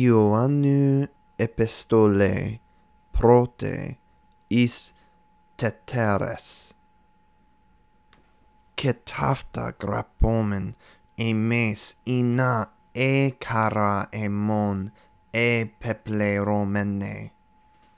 Ioannu epistole prote is teteres. Que grapomen e mes ina e cara e mon e peple